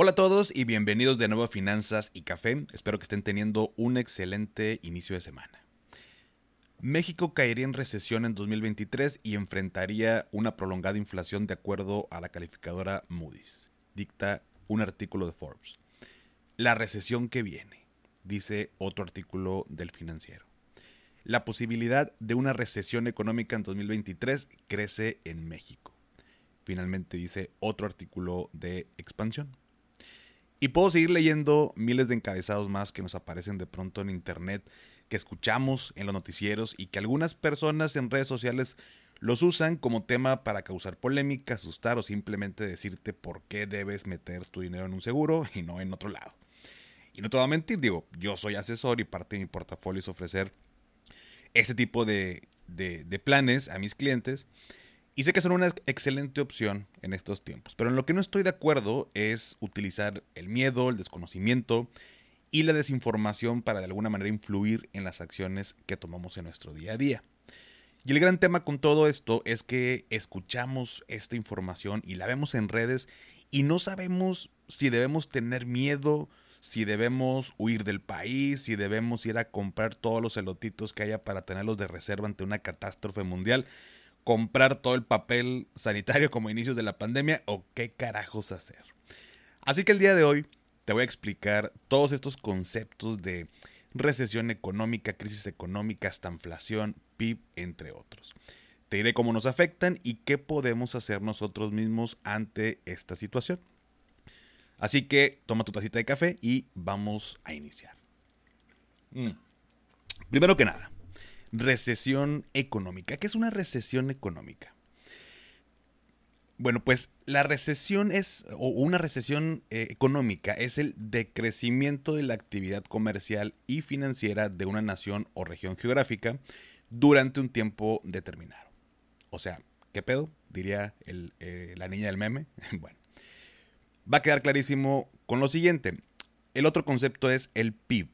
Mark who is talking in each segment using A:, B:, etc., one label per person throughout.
A: Hola a todos y bienvenidos de nuevo a Finanzas y Café. Espero que estén teniendo un excelente inicio de semana. México caería en recesión en 2023 y enfrentaría una prolongada inflación de acuerdo a la calificadora Moody's, dicta un artículo de Forbes. La recesión que viene, dice otro artículo del financiero. La posibilidad de una recesión económica en 2023 crece en México. Finalmente dice otro artículo de expansión. Y puedo seguir leyendo miles de encabezados más que nos aparecen de pronto en internet, que escuchamos en los noticieros y que algunas personas en redes sociales los usan como tema para causar polémica, asustar o simplemente decirte por qué debes meter tu dinero en un seguro y no en otro lado. Y no te voy a mentir, digo, yo soy asesor y parte de mi portafolio es ofrecer ese tipo de planes a mis clientes. Y sé que son una excelente opción en estos tiempos, pero en lo que no estoy de acuerdo es utilizar el miedo, el desconocimiento y la desinformación para de alguna manera influir en las acciones que tomamos en nuestro día a día. Y el gran tema con todo esto es que escuchamos esta información y la vemos en redes y no sabemos si debemos tener miedo, si debemos huir del país, si debemos ir a comprar todos los elotitos que haya para tenerlos de reserva ante una catástrofe mundial comprar todo el papel sanitario como inicios de la pandemia o qué carajos hacer. Así que el día de hoy te voy a explicar todos estos conceptos de recesión económica, crisis económica, hasta inflación, PIB, entre otros. Te diré cómo nos afectan y qué podemos hacer nosotros mismos ante esta situación. Así que toma tu tacita de café y vamos a iniciar. Mm. Primero que nada, recesión económica. ¿Qué es una recesión económica? Bueno, pues la recesión es, o una recesión eh, económica es el decrecimiento de la actividad comercial y financiera de una nación o región geográfica durante un tiempo determinado. O sea, ¿qué pedo? Diría eh, la niña del meme. bueno, va a quedar clarísimo con lo siguiente. El otro concepto es el PIB.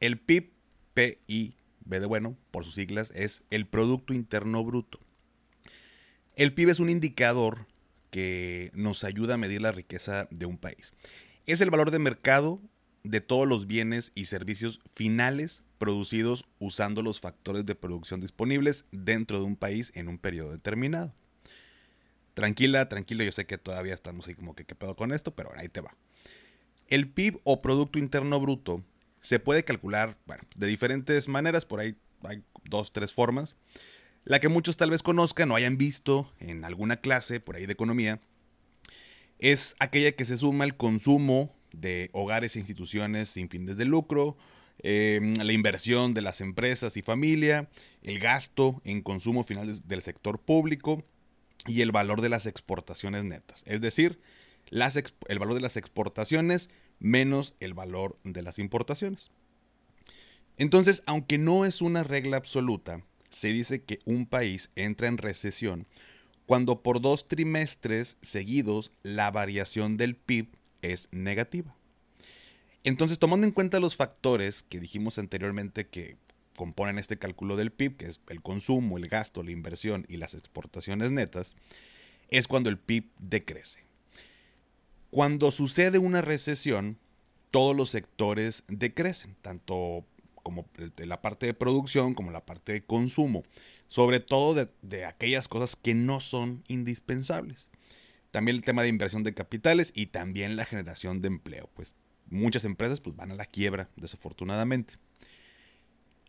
A: El PIB, PI, B de bueno, por sus siglas, es el Producto Interno Bruto. El PIB es un indicador que nos ayuda a medir la riqueza de un país. Es el valor de mercado de todos los bienes y servicios finales producidos usando los factores de producción disponibles dentro de un país en un periodo determinado. Tranquila, tranquilo, yo sé que todavía estamos ahí como que pedo con esto, pero ahí te va. El PIB o Producto Interno Bruto se puede calcular de diferentes maneras, por ahí hay dos, tres formas. La que muchos tal vez conozcan o hayan visto en alguna clase por ahí de economía, es aquella que se suma el consumo de hogares e instituciones sin fines de lucro, em, la inversión de las empresas y familia, el gasto en consumo final del sector público y el valor de las exportaciones netas. Es decir, el valor de las exportaciones menos el valor de las importaciones. Entonces, aunque no es una regla absoluta, se dice que un país entra en recesión cuando por dos trimestres seguidos la variación del PIB es negativa. Entonces, tomando en cuenta los factores que dijimos anteriormente que componen este cálculo del PIB, que es el consumo, el gasto, la inversión y las exportaciones netas, es cuando el PIB decrece. Cuando sucede una recesión, todos los sectores decrecen, tanto como la parte de producción como la parte de consumo, sobre todo de, aquellas cosas que no son indispensables. También el tema de inversión de capitales y también la generación de empleo, pues muchas empresas pues, van a la quiebra, desafortunadamente.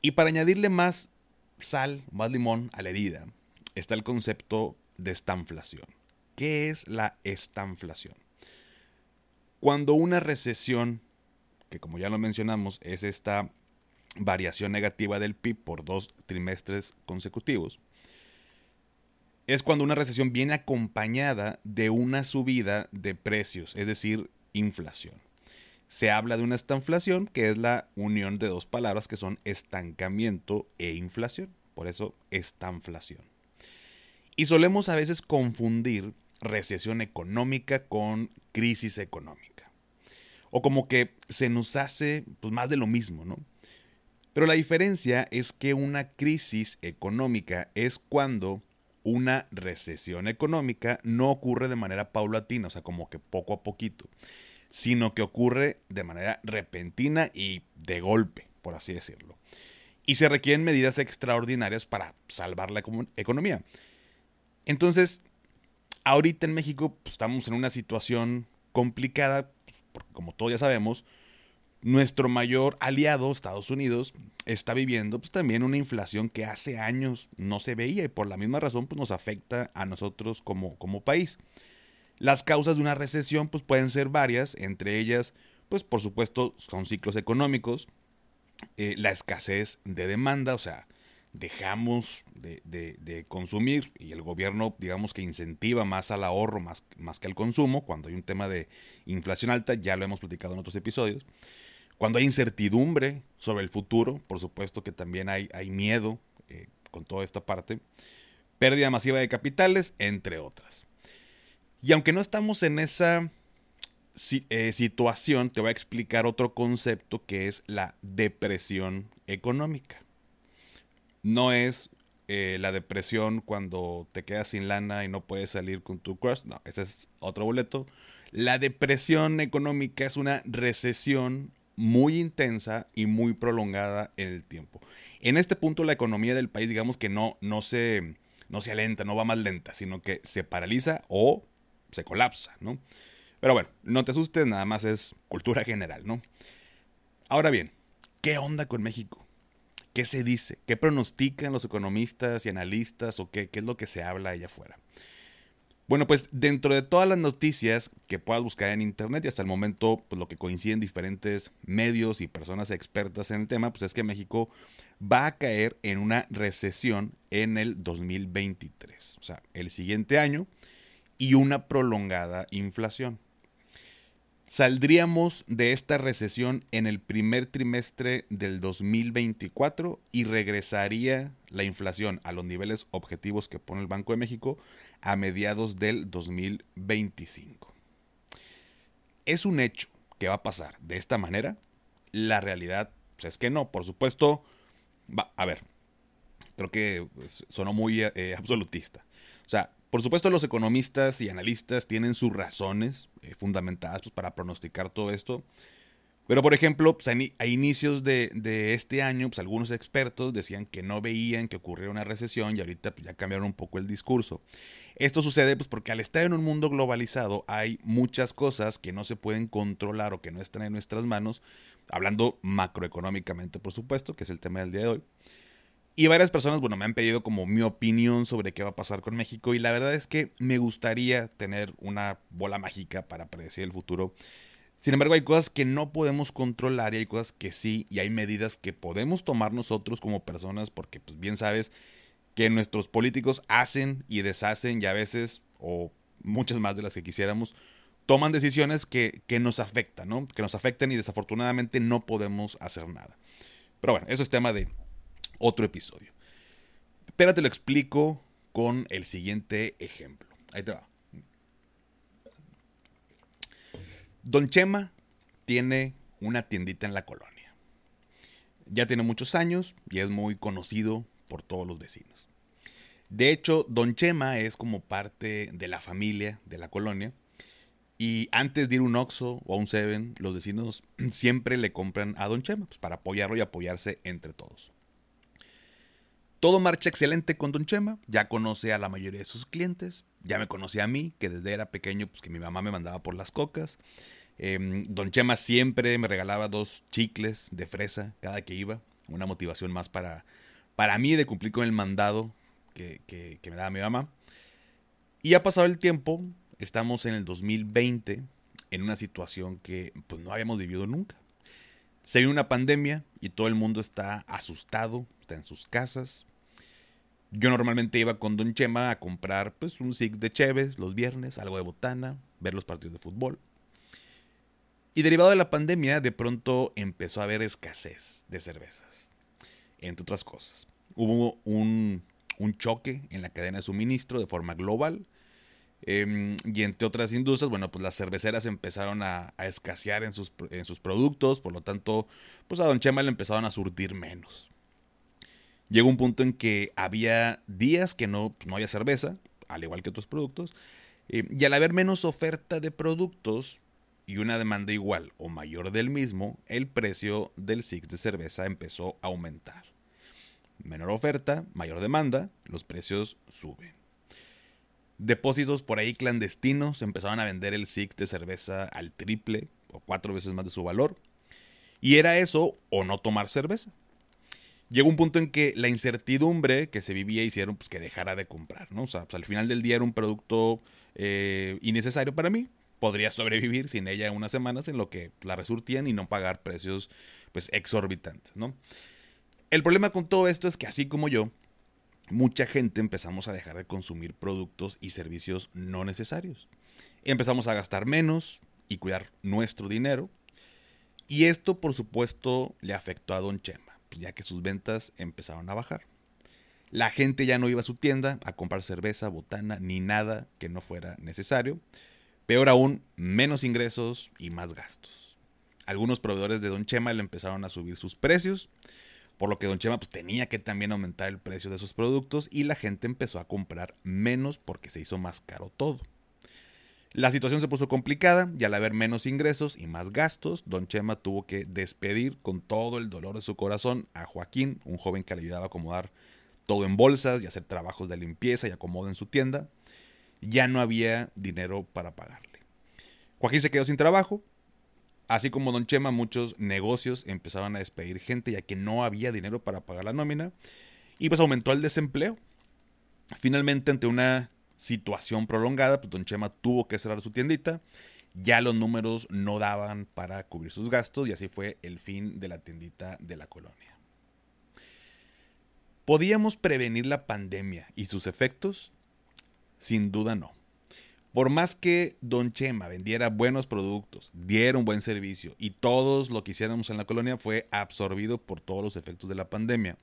A: Y para añadirle más sal, más limón a la herida, está el concepto de estanflación. ¿Qué es la estanflación? Cuando una recesión, que como ya lo mencionamos, es esta variación negativa del PIB por dos trimestres consecutivos, es cuando una recesión viene acompañada de una subida de precios, es decir, inflación. se habla de una estanflación, que es la unión de dos palabras que son estancamiento e inflación. Por eso, estanflación. Y solemos a veces confundir recesión económica con crisis económica. O como que se nos hace pues, más de lo mismo, ¿no? Pero la diferencia es que una crisis económica es cuando una recesión económica no ocurre de manera paulatina, o sea, como que poco a poquito, sino que ocurre de manera repentina y de golpe, por así decirlo. Y se requieren medidas extraordinarias para salvar la economía. Entonces, ahorita en México pues, estamos en una situación complicada, porque como todos ya sabemos, nuestro mayor aliado, Estados Unidos, está viviendo pues, también una inflación que hace años no se veía y por la misma razón pues, nos afecta a nosotros como, como país. Las causas de una recesión pues, pueden ser varias, entre ellas, pues por supuesto, son ciclos económicos, eh, la escasez de demanda, o sea, dejamos de, de, consumir y el gobierno, digamos que incentiva más al ahorro más, más que al consumo, cuando hay un tema de inflación alta, ya lo hemos platicado en otros episodios. Cuando hay incertidumbre sobre el futuro, por supuesto que también hay, hay miedo eh, con toda esta parte. Pérdida masiva de capitales, entre otras. Y aunque no estamos en esa eh, situación, te voy a explicar otro concepto que es la depresión económica. No es eh, la depresión cuando te quedas sin lana y no puedes salir con tu crush. No, ese es otro boleto. La depresión económica es una recesión muy intensa y muy prolongada en el tiempo. En este punto la economía del país digamos que no, no, se, no se alenta, no va más lenta, sino que se paraliza o se colapsa, ¿no? Pero bueno, no te asustes, nada más es cultura general, ¿no? Ahora bien, ¿qué onda con México? ¿Qué se dice? ¿Qué pronostican los economistas y analistas o qué, es lo que se habla allá afuera? Bueno, pues dentro de todas las noticias que puedas buscar en internet y hasta el momento, pues lo que coinciden diferentes medios y personas expertas en el tema, pues es que México va a caer en una recesión en el 2023, o sea, el siguiente año, y una prolongada inflación. Saldríamos de esta recesión en el primer trimestre del 2024 y regresaría la inflación a los niveles objetivos que pone el Banco de México a mediados del 2025. ¿Es un hecho que va a pasar de esta manera? La realidad pues, es que no. Por supuesto, va, a ver, creo que pues, sonó muy eh, absolutista. O sea, por supuesto, los economistas y analistas tienen sus razones eh, fundamentadas pues, para pronosticar todo esto. Pero, por ejemplo, pues, a, inicios de, este año, pues, algunos expertos decían que no veían que ocurriera una recesión y ahorita ya cambiaron un poco el discurso. Esto sucede pues, porque al estar en un mundo globalizado hay muchas cosas que no se pueden controlar o que no están en nuestras manos, hablando macroeconómicamente, por supuesto, que es el tema del día de hoy. Y varias personas, bueno, me han pedido como mi opinión sobre qué va a pasar con México y la verdad es que me gustaría tener una bola mágica para predecir el futuro. Sin embargo, hay cosas que no podemos controlar y hay cosas que sí y hay medidas que podemos tomar nosotros como personas porque pues bien sabes que nuestros políticos hacen y deshacen y a veces, o muchas más de las que quisiéramos, toman decisiones que, que nos afectan, ¿no? Que nos afectan y desafortunadamente no podemos hacer nada. Pero bueno, eso es tema de otro episodio. Pero te lo explico con el siguiente ejemplo. Ahí te va. Don Chema tiene una tiendita en la colonia. Ya tiene muchos años y es muy conocido por todos los vecinos. De hecho, Don Chema es como parte de la familia de la colonia. Y antes de ir un Oxxo o a un Seven, los vecinos siempre le compran a Don Chema pues, para apoyarlo y apoyarse entre todos. Todo marcha excelente con Don Chema, ya conoce a la mayoría de sus clientes, ya me conoce a mí, que desde era pequeño, pues que mi mamá me mandaba por las cocas. Em, don Chema siempre me regalaba dos chicles de fresa cada que iba, una motivación más para, para mí de cumplir con el mandado que, que, me daba mi mamá. Y ha pasado el tiempo, estamos en el 2020, en una situación que pues, no habíamos vivido nunca. Se viene una pandemia y todo el mundo está asustado, está en sus casas, yo normalmente iba con Don Chema a comprar pues un six de Cheves los viernes, algo de botana, ver los partidos de fútbol. Y derivado de la pandemia, de pronto empezó a haber escasez de cervezas, entre otras cosas. Hubo un, choque en la cadena de suministro de forma global. Em, y entre otras industrias, bueno, pues las cerveceras empezaron a, escasear en sus, en sus, productos, por lo tanto, pues a Don Chema le empezaron a surtir menos. Llegó un punto en que había días que no, no había cerveza, al igual que otros productos, eh, y al haber menos oferta de productos, y una demanda igual o mayor del mismo, el precio del Six de cerveza empezó a aumentar. Menor oferta, mayor demanda, los precios suben. Depósitos por ahí clandestinos empezaron a vender el Six de cerveza al triple o cuatro veces más de su valor. Y era eso o no tomar cerveza. Llegó un punto en que la incertidumbre que se vivía hicieron pues, que dejara de comprar, ¿no? O sea, pues, al final del día era un producto eh, innecesario para mí, podría sobrevivir sin ella unas semanas en lo que la resurtían y no pagar precios pues exorbitantes, ¿no? El problema con todo esto es que así como yo, mucha gente empezamos a dejar de consumir productos y servicios no necesarios. Empezamos a gastar menos y cuidar nuestro dinero. Y esto, por supuesto, le afectó a Don Chema, ya que sus ventas empezaron a bajar. La gente ya no iba a su tienda a comprar cerveza, botana, ni nada que no fuera necesario. Peor aún, menos ingresos y más gastos. Algunos proveedores de Don Chema le empezaron a subir sus precios, por lo que Don Chema pues, tenía que también aumentar el precio de sus productos y la gente empezó a comprar menos porque se hizo más caro todo. La situación se puso complicada y al haber menos ingresos y más gastos, Don Chema tuvo que despedir con todo el dolor de su corazón a Joaquín, un joven que le ayudaba a acomodar todo en bolsas y hacer trabajos de limpieza y acomodo en su tienda ya no había dinero para pagarle. Joaquín se quedó sin trabajo, así como Don Chema, muchos negocios empezaban a despedir gente ya que no había dinero para pagar la nómina y pues aumentó el desempleo. Finalmente, ante una situación prolongada, pues Don Chema tuvo que cerrar su tiendita. Ya los números no daban para cubrir sus gastos y así fue el fin de la tiendita de la colonia. ¿Podíamos prevenir la pandemia y sus efectos? Sin duda no. Por más que Don Chema vendiera buenos productos, diera un buen servicio y todos lo que hiciéramos en la colonia fue absorbido por todos los efectos de la pandemia.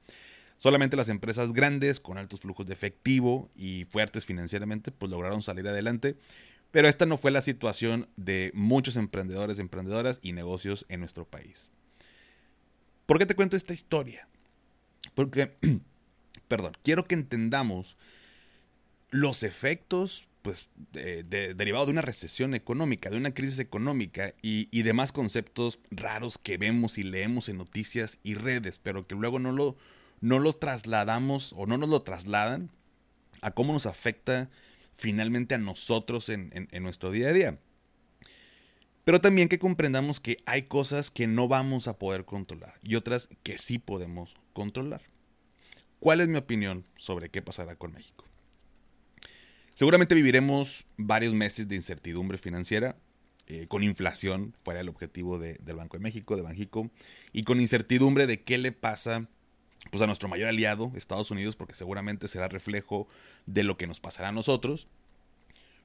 A: Solamente las empresas grandes con altos flujos de efectivo y fuertes financieramente pues lograron salir adelante, pero esta no fue la situación de muchos emprendedores, emprendedoras y negocios en nuestro país. ¿Por qué te cuento esta historia? Porque, perdón, quiero que entendamos los efectos pues, derivados de una recesión económica, de una crisis económica y, demás conceptos raros que vemos y leemos en noticias y redes, pero que luego no lo, no lo trasladamos o no nos lo trasladan a cómo nos afecta finalmente a nosotros en, nuestro día a día. Pero también que comprendamos que hay cosas que no vamos a poder controlar y otras que sí podemos controlar. ¿Cuál es mi opinión sobre qué pasará con México? Seguramente viviremos varios meses de incertidumbre financiera, eh, con inflación, fuera el objetivo del Banco de México, de Banjico, y con incertidumbre de qué le pasa pues, a nuestro mayor aliado, Estados Unidos, porque seguramente será reflejo de lo que nos pasará a nosotros.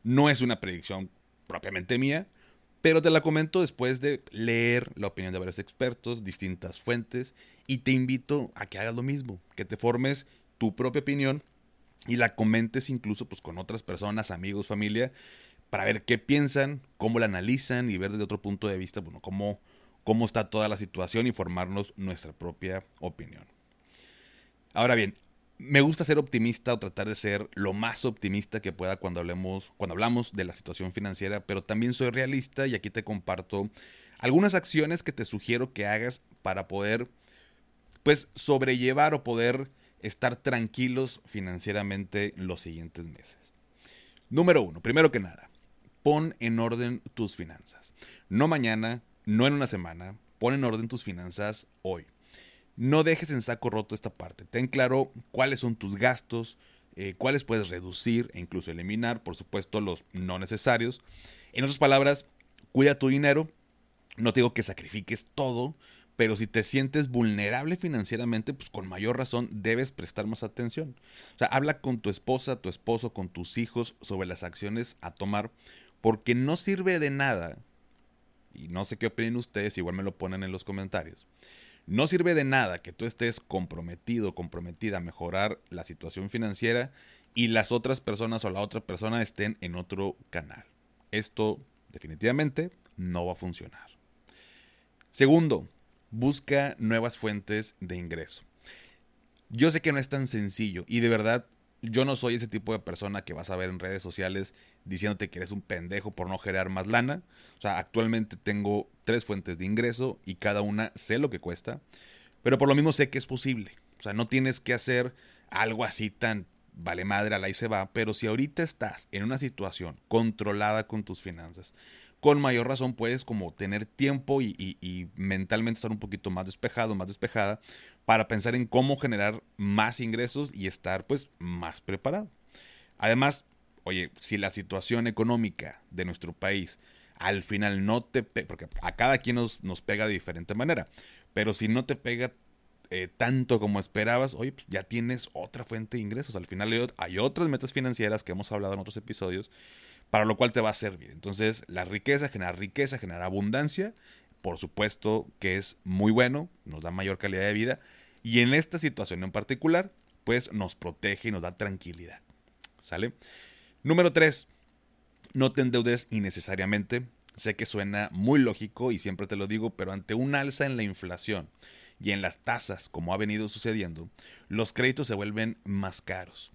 A: No es una predicción propiamente mía, pero te la comento después de leer la opinión de varios expertos, distintas fuentes, y te invito a que hagas lo mismo, que te formes tu propia opinión y la comentes incluso pues con otras personas, amigos, familia, para ver qué piensan, cómo la analizan y ver desde otro punto de vista, bueno, cómo, cómo está toda la situación y formarnos nuestra propia opinión. Ahora bien, me gusta ser optimista o tratar de ser lo más optimista que pueda cuando hablemos, cuando hablamos de la situación financiera, pero también soy realista y aquí te comparto algunas acciones que te sugiero que hagas para poder pues sobrellevar o poder estar tranquilos financieramente los siguientes meses. Número uno, primero que nada, pon en orden tus finanzas. No mañana, no en una semana, pon en orden tus finanzas hoy. No dejes en saco roto esta parte. Ten claro cuáles son tus gastos, eh, cuáles puedes reducir e incluso eliminar, por supuesto los no necesarios. En otras palabras, cuida tu dinero. No te digo que sacrifiques todo, pero si te sientes vulnerable financieramente, pues con mayor razón debes prestar más atención. O sea, habla con tu esposa, tu esposo, con tus hijos sobre las acciones a tomar, porque no sirve de nada y no sé qué opinen ustedes, igual me lo ponen en los comentarios. No sirve de nada que tú estés comprometido, comprometida a mejorar la situación financiera y las otras personas o la otra persona estén en otro canal. Esto definitivamente no va a funcionar. Segundo, busca nuevas fuentes de ingreso. Yo sé que no es tan sencillo y de verdad yo no soy ese tipo de persona que vas a ver en redes sociales diciéndote que eres un pendejo por no generar más lana. O sea, actualmente tengo tres fuentes de ingreso y cada una sé lo que cuesta, pero por lo mismo sé que es posible. O sea, no tienes que hacer algo así tan vale madre, a la y se va, pero si ahorita estás en una situación controlada con tus finanzas, con mayor razón puedes como tener tiempo y, mentalmente estar un poquito más despejado, más despejada, para pensar en cómo generar más ingresos y estar pues más preparado. Además, oye, si la situación económica de nuestro país al final no te pega, porque a cada quien nos, nos pega de diferente manera, pero si no te pega eh, tanto como esperabas, oye, pues ya tienes otra fuente de ingresos. Al final hay otras metas financieras que hemos hablado en otros episodios, para lo cual te va a servir. Entonces, la riqueza genera riqueza, genera abundancia. Por supuesto que es muy bueno, nos da mayor calidad de vida. Y en esta situación en particular, pues nos protege y nos da tranquilidad. ¿Sale? Número 3. No te endeudes innecesariamente. Sé que suena muy lógico y siempre te lo digo, pero ante un alza en la inflación y en las tasas, como ha venido sucediendo, los créditos se vuelven más caros.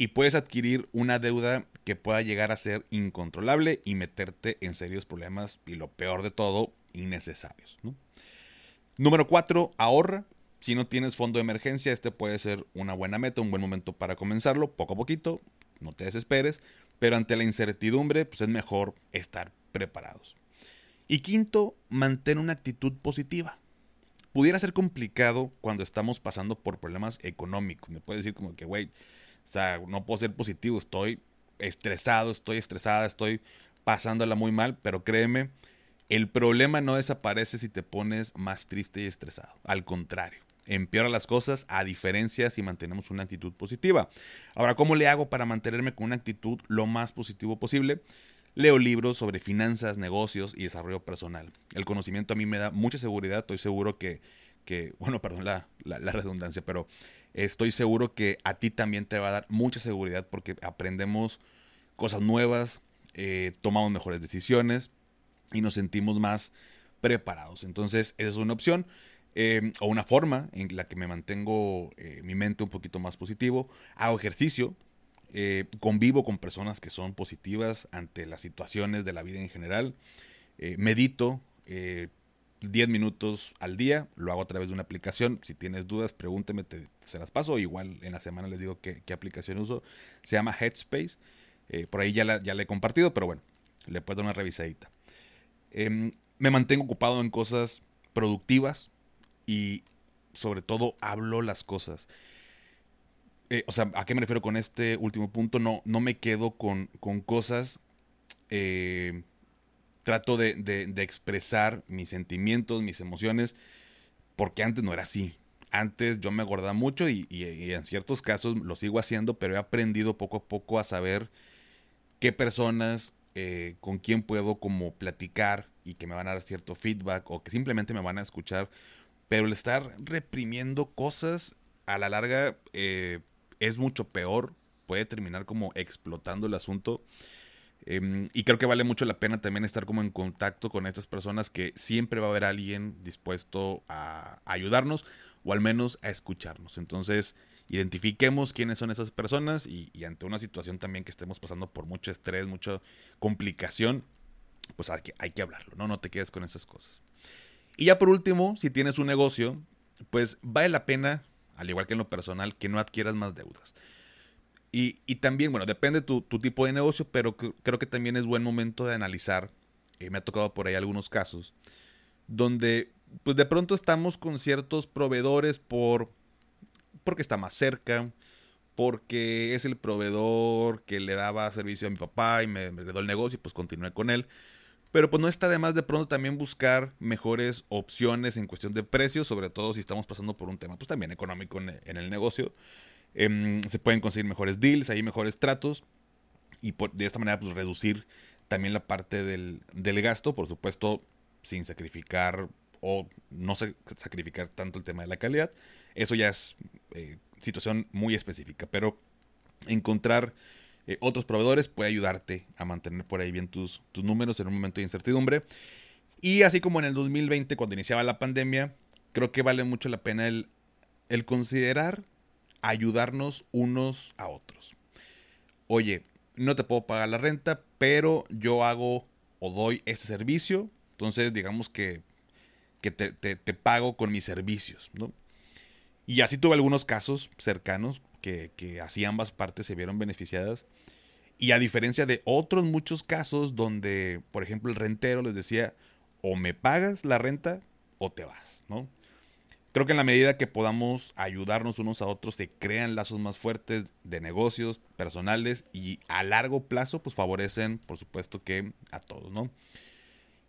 A: Y puedes adquirir una deuda que pueda llegar a ser incontrolable y meterte en serios problemas y lo peor de todo, innecesarios. Número 4. Ahorra. Si no tienes fondo de emergencia, este puede ser una buena meta, un buen momento para comenzarlo, poco a poquito, no te desesperes, pero ante la incertidumbre, pues es mejor estar preparados. Y quinto, mantén una actitud positiva pudiera ser complicado cuando estamos pasando por problemas económicos. Me puede decir como que, güey, o sea, no puedo ser positivo, estoy estresado, estoy estresada, estoy pasándola muy mal, pero créeme, el problema no desaparece si te pones más triste y estresado. Al contrario, empeora las cosas a diferencia si mantenemos una actitud positiva. Ahora, ¿cómo le hago para mantenerme con una actitud lo más positivo posible? Leo libros sobre finanzas, negocios y desarrollo personal. El conocimiento a mí me da mucha seguridad. Estoy seguro que, que bueno, perdón la, redundancia, pero estoy seguro que a ti también te va a dar mucha seguridad porque aprendemos cosas nuevas, eh, tomamos mejores decisiones y nos sentimos más preparados. Entonces, esa es una opción. Eh, o una forma en la que me mantengo eh, mi mente un poquito más positivo. Hago ejercicio, eh, convivo con personas que son positivas ante las situaciones de la vida en general. Eh, medito 10 eh, minutos al día, lo hago a través de una aplicación. Si tienes dudas, pregúnteme, se las paso. Igual en la semana les digo qué, aplicación uso. Se llama Headspace. por ahí ya la, ya he compartido, pero bueno, le puedo dar una revisadita. Em, me mantengo ocupado en cosas productivas y sobre todo hablo las cosas. Eh, o sea, ¿a qué me refiero con este último punto? No, no me quedo con, cosas. Eh, trato de, expresar mis sentimientos, mis emociones, porque antes no era así. Antes yo me acordaba mucho y, en ciertos casos lo sigo haciendo, pero he aprendido poco a poco a saber qué personas, eh, con quién puedo como platicar y que me van a dar cierto feedback o que simplemente me van a escuchar. Pero el estar reprimiendo cosas a la larga es mucho peor, puede terminar como explotando el asunto. Em, y creo que vale mucho la pena también estar como en contacto con estas personas que siempre va a haber alguien dispuesto a, ayudarnos o al menos a escucharnos. Entonces, identifiquemos quiénes son esas personas y, ante una situación también que estemos pasando por mucho estrés, mucha complicación, pues hay que, hay que hablarlo, ¿no? No te quedes con esas cosas. Y ya por último, si tienes un negocio, pues vale la pena al igual que en lo personal, que no adquieras más deudas. Y, también, bueno, depende tu, tu tipo de negocio, pero creo que también es buen momento de analizar, eh, me ha tocado por ahí algunos casos, donde pues de pronto estamos con ciertos proveedores por porque está más cerca, porque es el proveedor que le daba servicio a mi papá y me, me heredó el negocio y pues continué con él. Pero pues no está de más de pronto también buscar mejores opciones en cuestión de precios, sobre todo si estamos pasando por un tema pues también económico en, el negocio. Em, se pueden conseguir mejores deals, hay mejores tratos y de esta manera pues reducir también la parte del, gasto. Por supuesto, sin sacrificar o no sacrificar tanto el tema de la calidad. Eso ya es eh, situación muy específica, pero encontrar eh, otros proveedores puede ayudarte a mantener por ahí bien tus, tus números en un momento de incertidumbre. Y así como en el 2020, cuando iniciaba la pandemia, creo que vale mucho la pena el, el considerar ayudarnos unos a otros. Oye, no te puedo pagar la renta, pero yo hago o doy ese servicio. Entonces, digamos que, que te, te, pago con mis servicios, ¿no? Y así tuve algunos casos cercanos que, que así ambas partes se vieron beneficiadas. Y a diferencia de otros muchos casos donde, por ejemplo, el rentero les decía, o me pagas la renta o te vas, ¿no? Creo que en la medida que podamos ayudarnos unos a otros, se crean lazos más fuertes de negocios personales y a largo plazo, pues favorecen, por supuesto, que a todos, ¿no?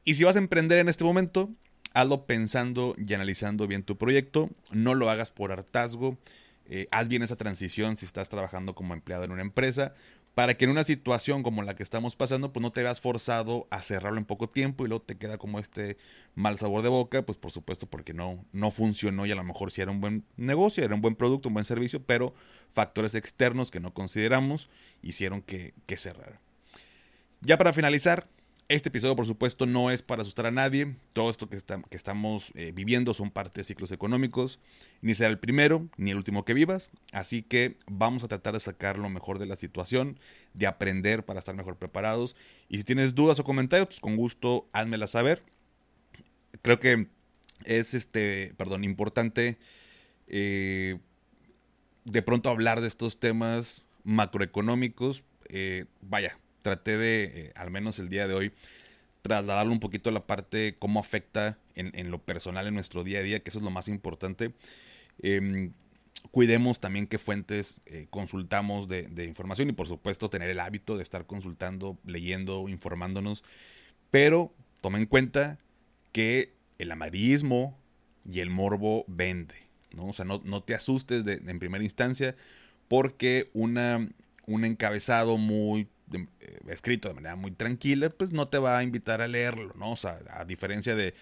A: Y si vas a emprender en este momento, hazlo pensando y analizando bien tu proyecto. No lo hagas por hartazgo. Eh, haz bien esa transición si estás trabajando como empleado en una empresa para que en una situación como la que estamos pasando, pues no te veas forzado a cerrarlo en poco tiempo y luego te queda como este mal sabor de boca, pues por supuesto porque no, no funcionó y a lo mejor sí era un buen negocio, era un buen producto, un buen servicio, pero factores externos que no consideramos hicieron que, que. Ya para finalizar, este episodio, por supuesto, no es para asustar a nadie. Todo esto que, estamos eh, viviendo son parte de ciclos económicos. Ni será el primero ni el último que vivas. Así que vamos a tratar de sacar lo mejor de la situación, de aprender para estar mejor preparados. Y si tienes dudas o comentarios, pues con gusto házmela saber. Creo que es este, perdón, importante eh, de pronto hablar de estos temas macroeconómicos. Eh, vaya, traté de, eh, al menos el día de hoy, trasladarlo un poquito a la parte cómo afecta en, lo personal en nuestro día a día, que eso es lo más importante. Em, cuidemos también qué fuentes eh, consultamos de, de, información y por supuesto tener el hábito de estar consultando, leyendo, informándonos. Pero toma en cuenta que el amarillismo y el morbo vende. ¿no? O sea, no, no te asustes de, en primera instancia porque una, un encabezado muy eh, escrito de manera muy tranquila, pues no te va a invitar a leerlo, ¿no? O sea, a diferencia de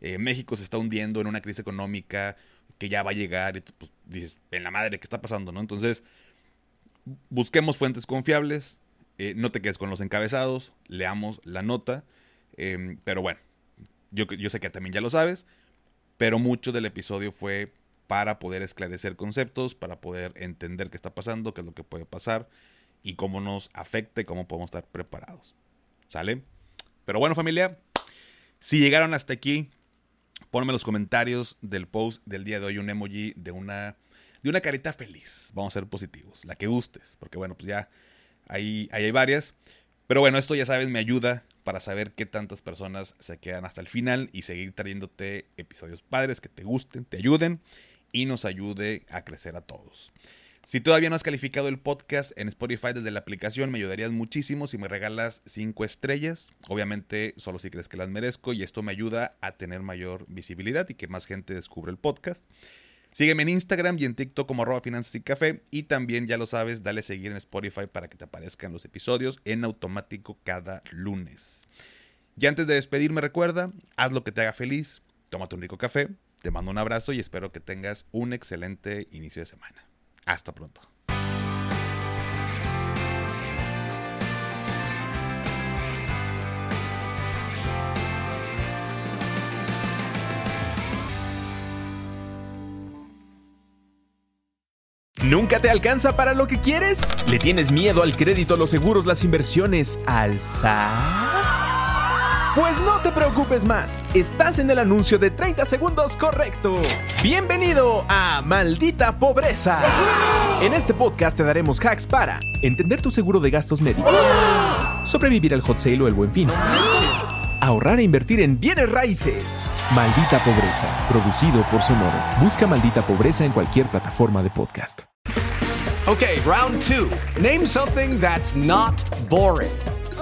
A: eh, México se está hundiendo en una crisis económica que ya va a llegar y pues dices, en la madre, ¿qué está pasando, no? Entonces, busquemos fuentes confiables, eh, no te quedes con los encabezados, leamos la nota, em, pero bueno, yo, yo sé que también ya lo sabes, pero mucho del episodio fue para poder esclarecer conceptos, para poder entender qué está pasando, qué es lo que puede pasar y cómo nos afecta y cómo podemos estar preparados. ¿Sale? Pero bueno familia, si llegaron hasta aquí, ponme en los comentarios del post del día de hoy un emoji de una, de una carita feliz. Vamos a ser positivos, la que gustes, porque bueno, pues ya hay varias. Pero bueno, esto ya sabes, me ayuda para saber qué tantas personas se quedan hasta el final y seguir trayéndote episodios padres que te gusten, te ayuden y nos ayude a crecer a todos. Si todavía no has calificado el podcast en Spotify desde la aplicación, me ayudarías muchísimo si me regalas 5 estrellas. Obviamente, solo si crees que las merezco y esto me ayuda a tener mayor visibilidad y que más gente descubra el podcast. Sígueme en Instagram y en TikTok como arroba finanzas y café. Y también, ya lo sabes, dale seguir en Spotify para que te aparezcan los episodios en automático cada lunes. Y antes de despedirme, recuerda, haz lo que te haga feliz, tómate un rico café, te mando un abrazo y espero que tengas un excelente inicio de semana. Hasta pronto.
B: ¿Nunca te alcanza para lo que quieres? ¿Le tienes miedo al crédito, los seguros, las inversiones, al pues no te preocupes más, estás en el anuncio de 30 segundos correcto. Bienvenido a Maldita Pobreza. En este podcast te daremos hacks para entender tu seguro de gastos médicos, sobrevivir al hot sale o el buen fin, ahorrar e invertir en bienes raíces. Maldita Pobreza, producido por Sonoro. Busca Maldita Pobreza en cualquier plataforma de podcast.
C: Okay, round two. Name something that's not boring.